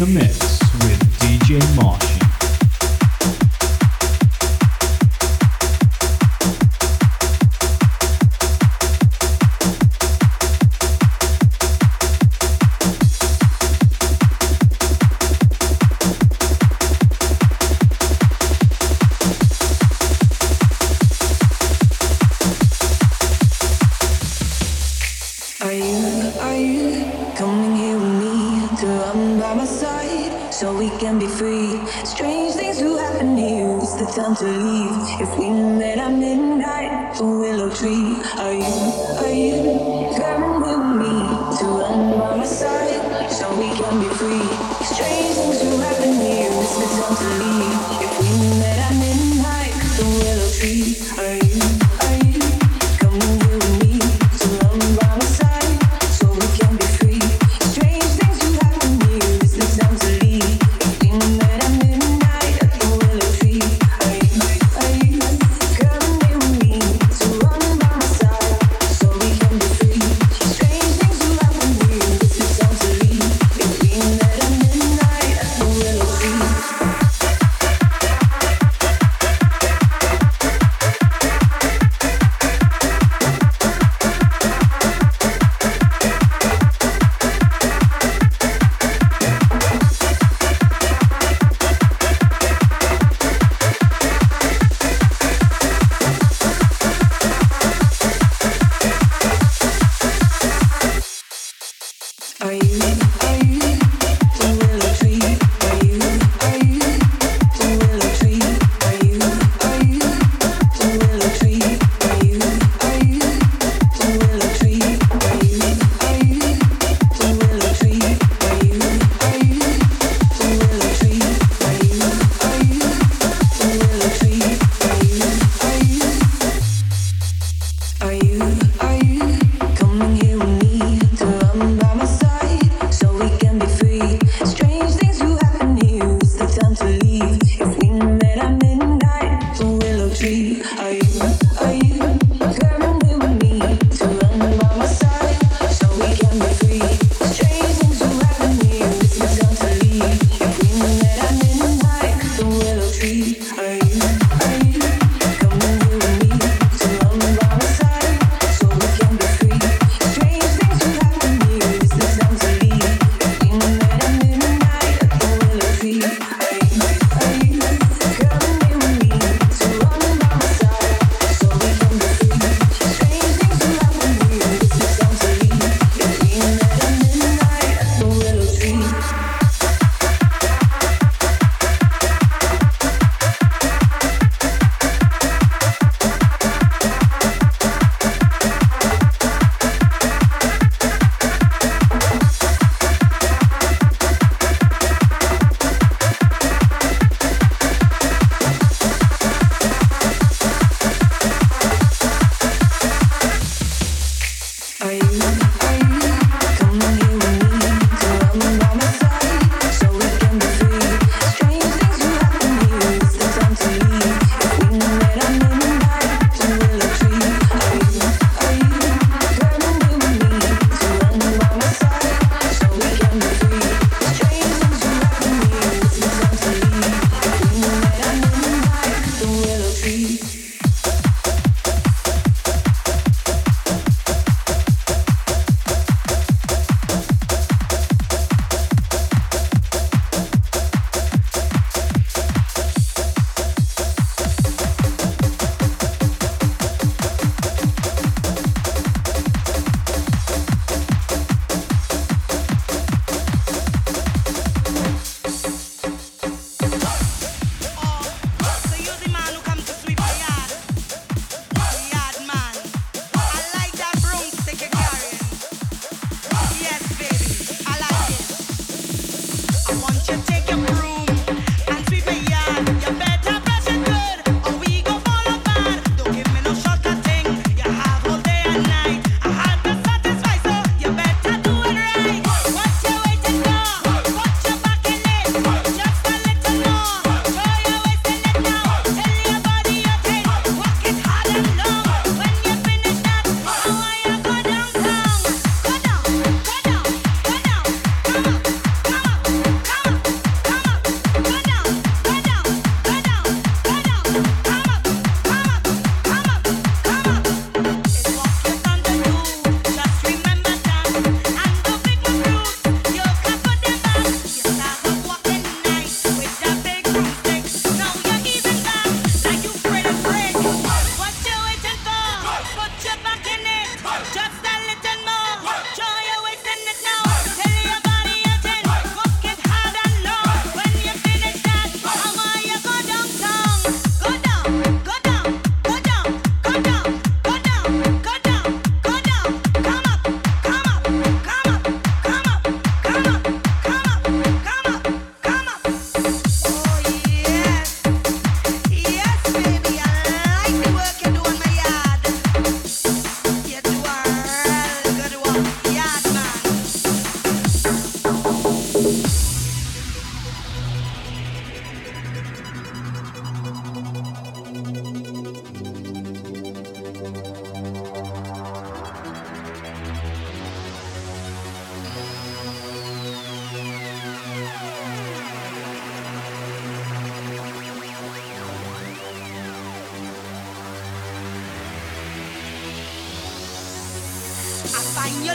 the mix searching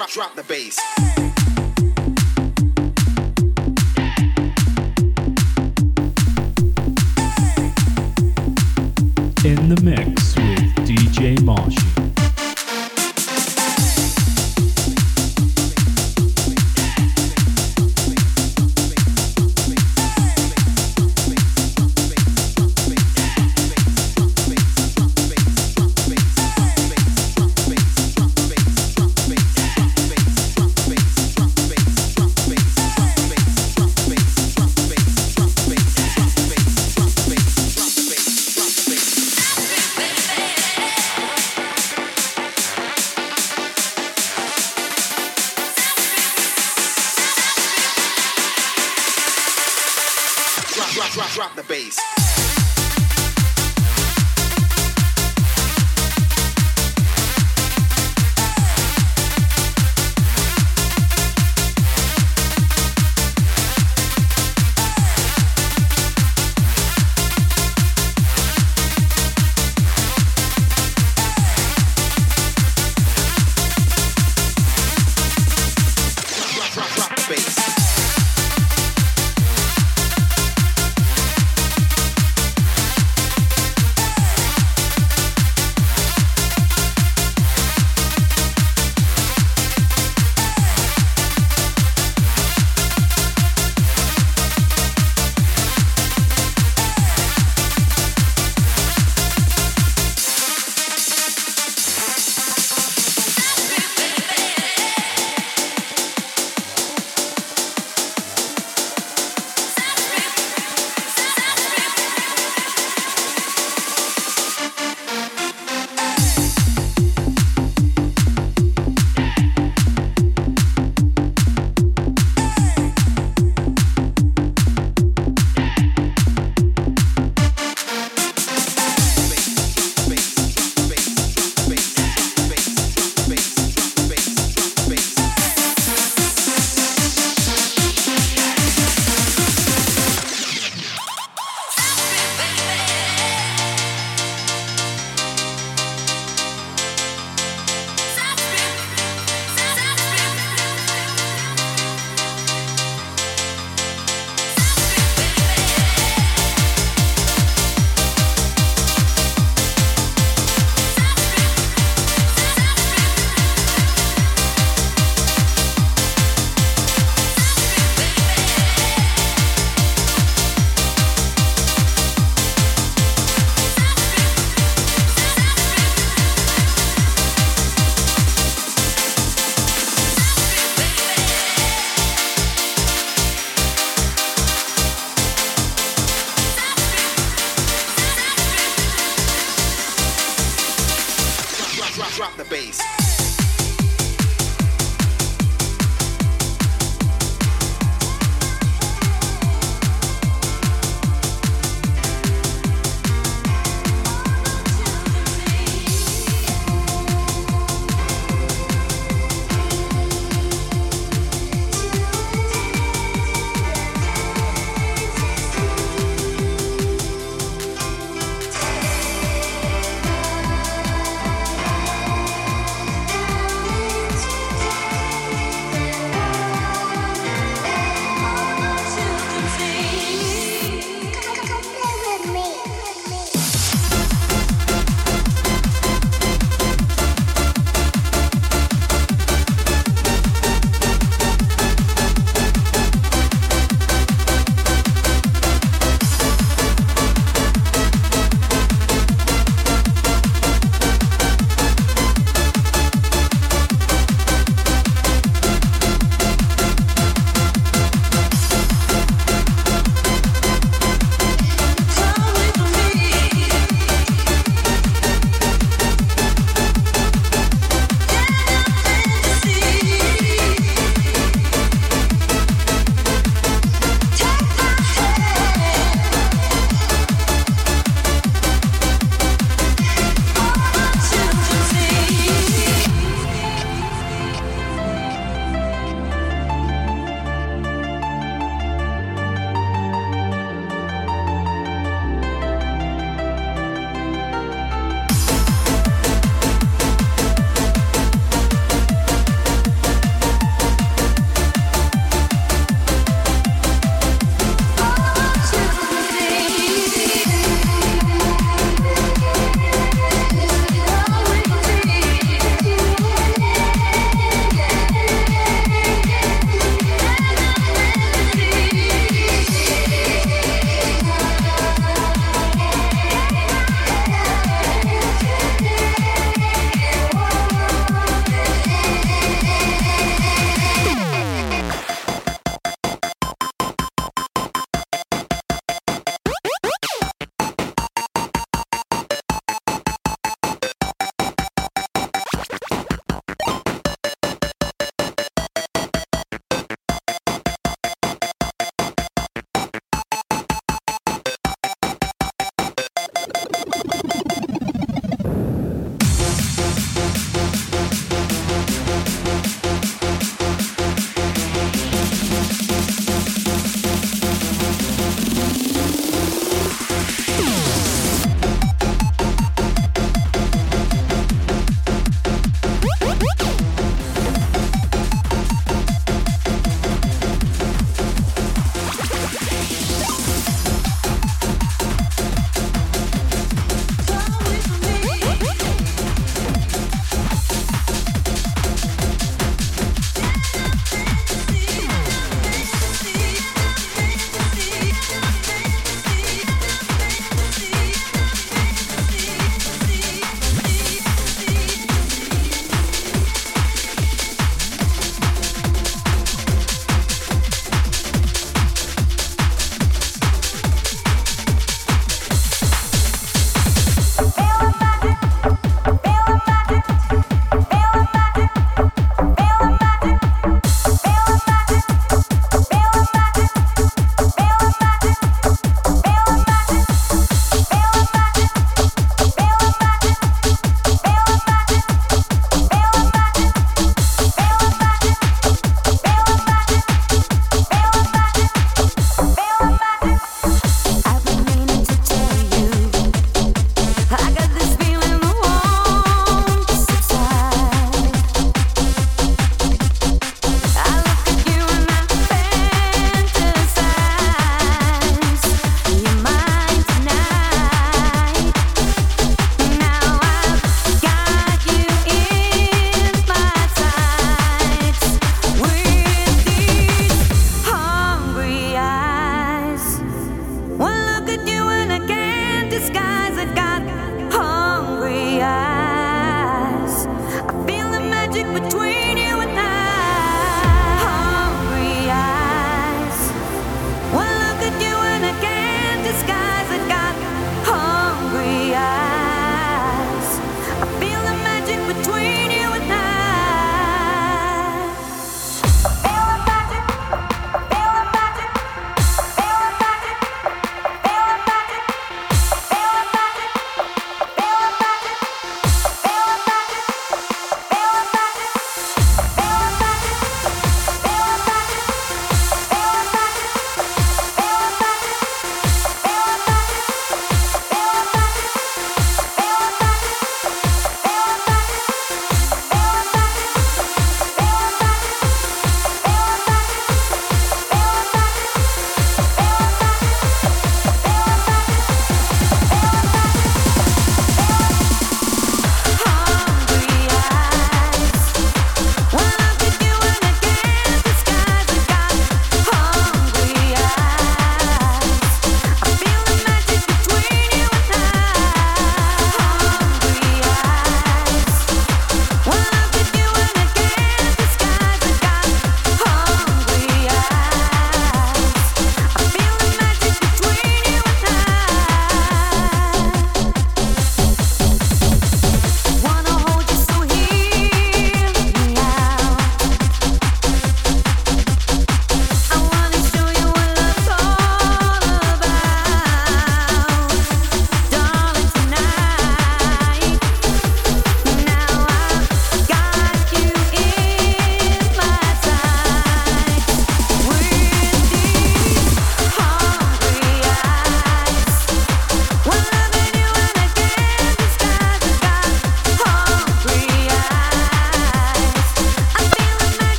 drop, drop, the bass.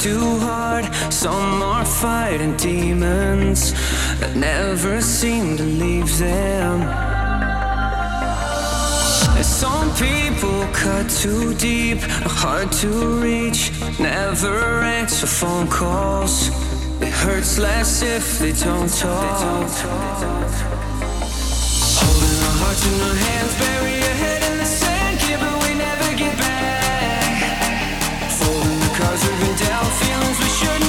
too hard. Some are fighting demons that never seem to leave them. Some people cut too deep, hard to reach. Never answer phone calls. It hurts less if they don't talk. Holding our hearts in our hands, bury your head. should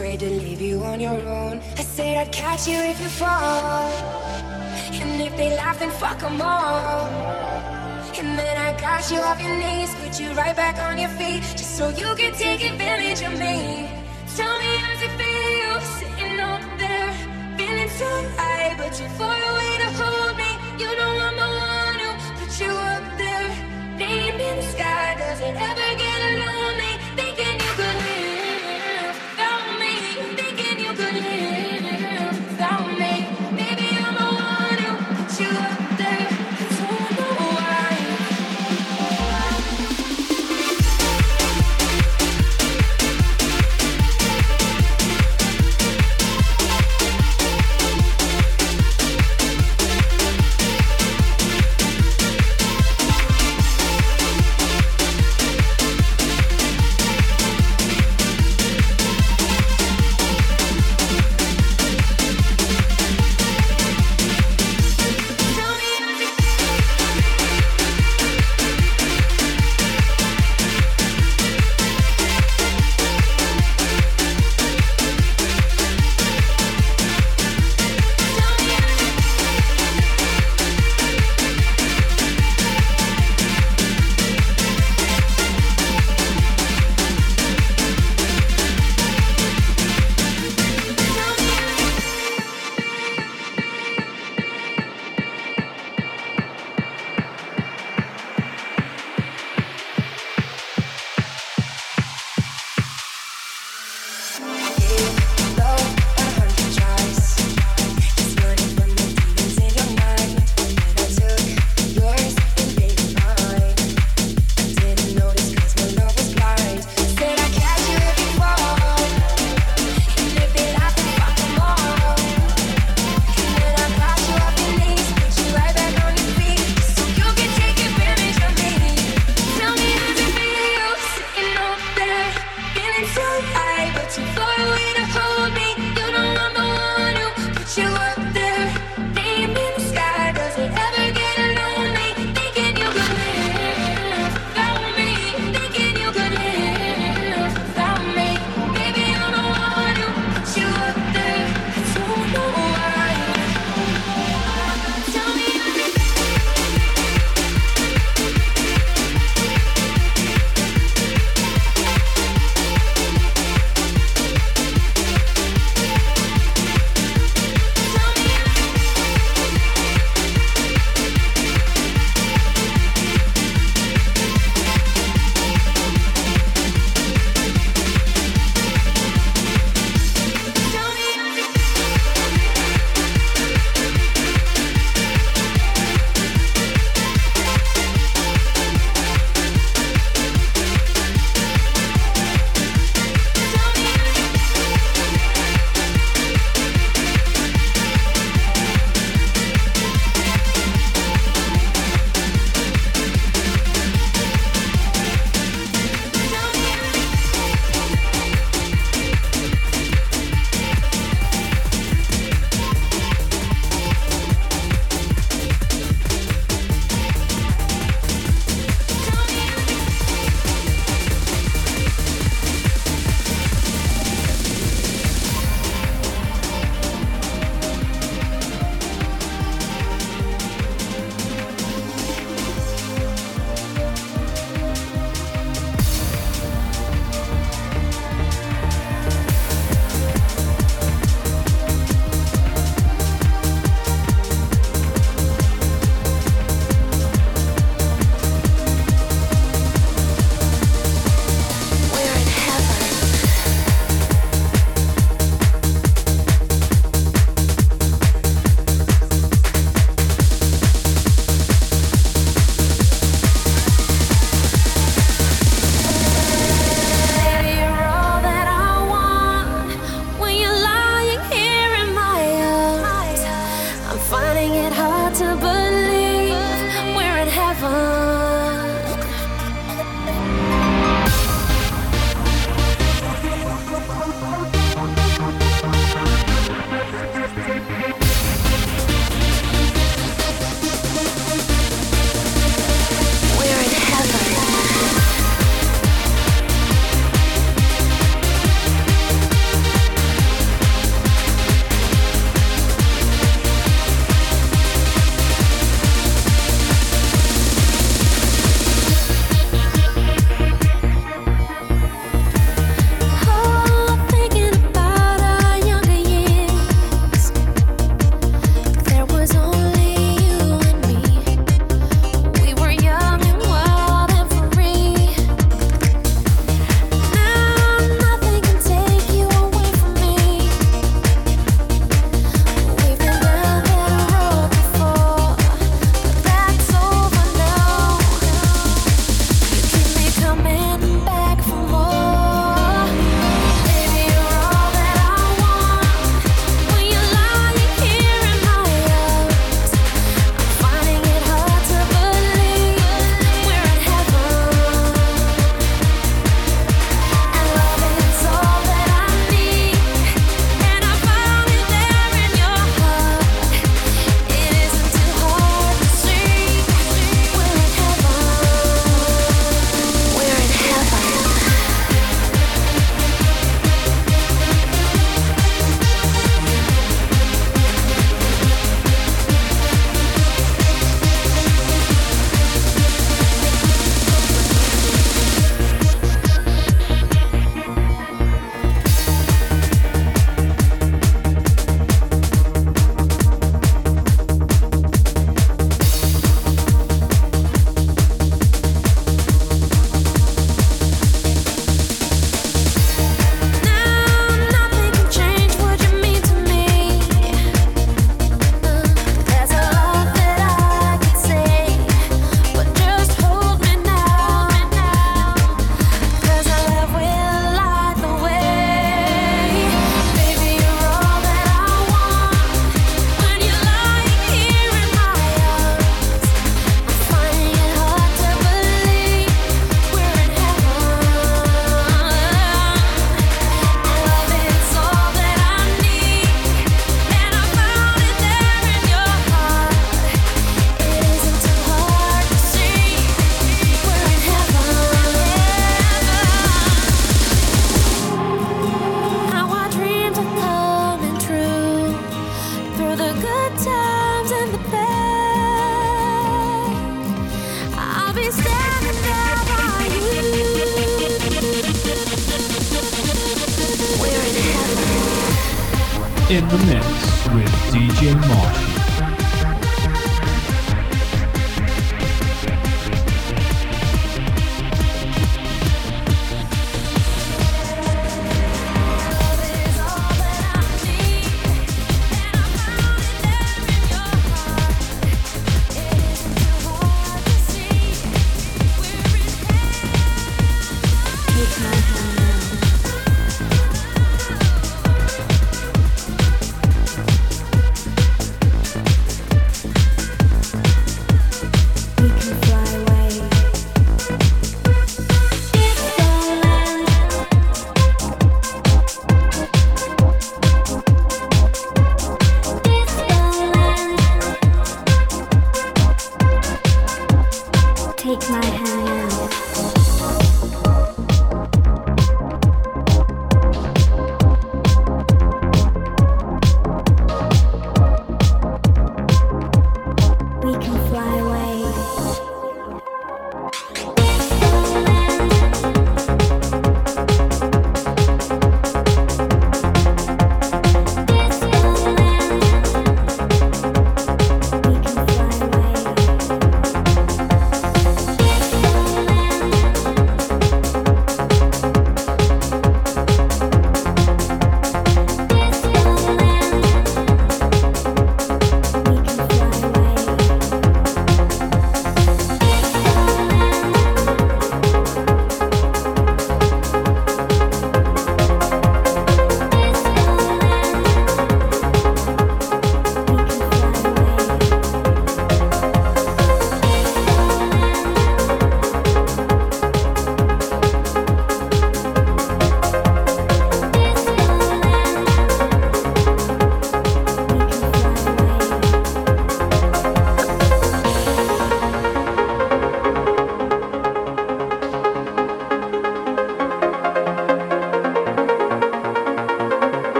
afraid to leave you on your own. I said I'd catch you if you fall. And if they laugh, then fuck them all. And then I got you off your knees, put you right back on your feet, just so you can take advantage of me. Tell me how's it feel sitting up there, feeling so high, but too far away to hold me. You know I'm the one who put you up there, name in the sky. Does it ever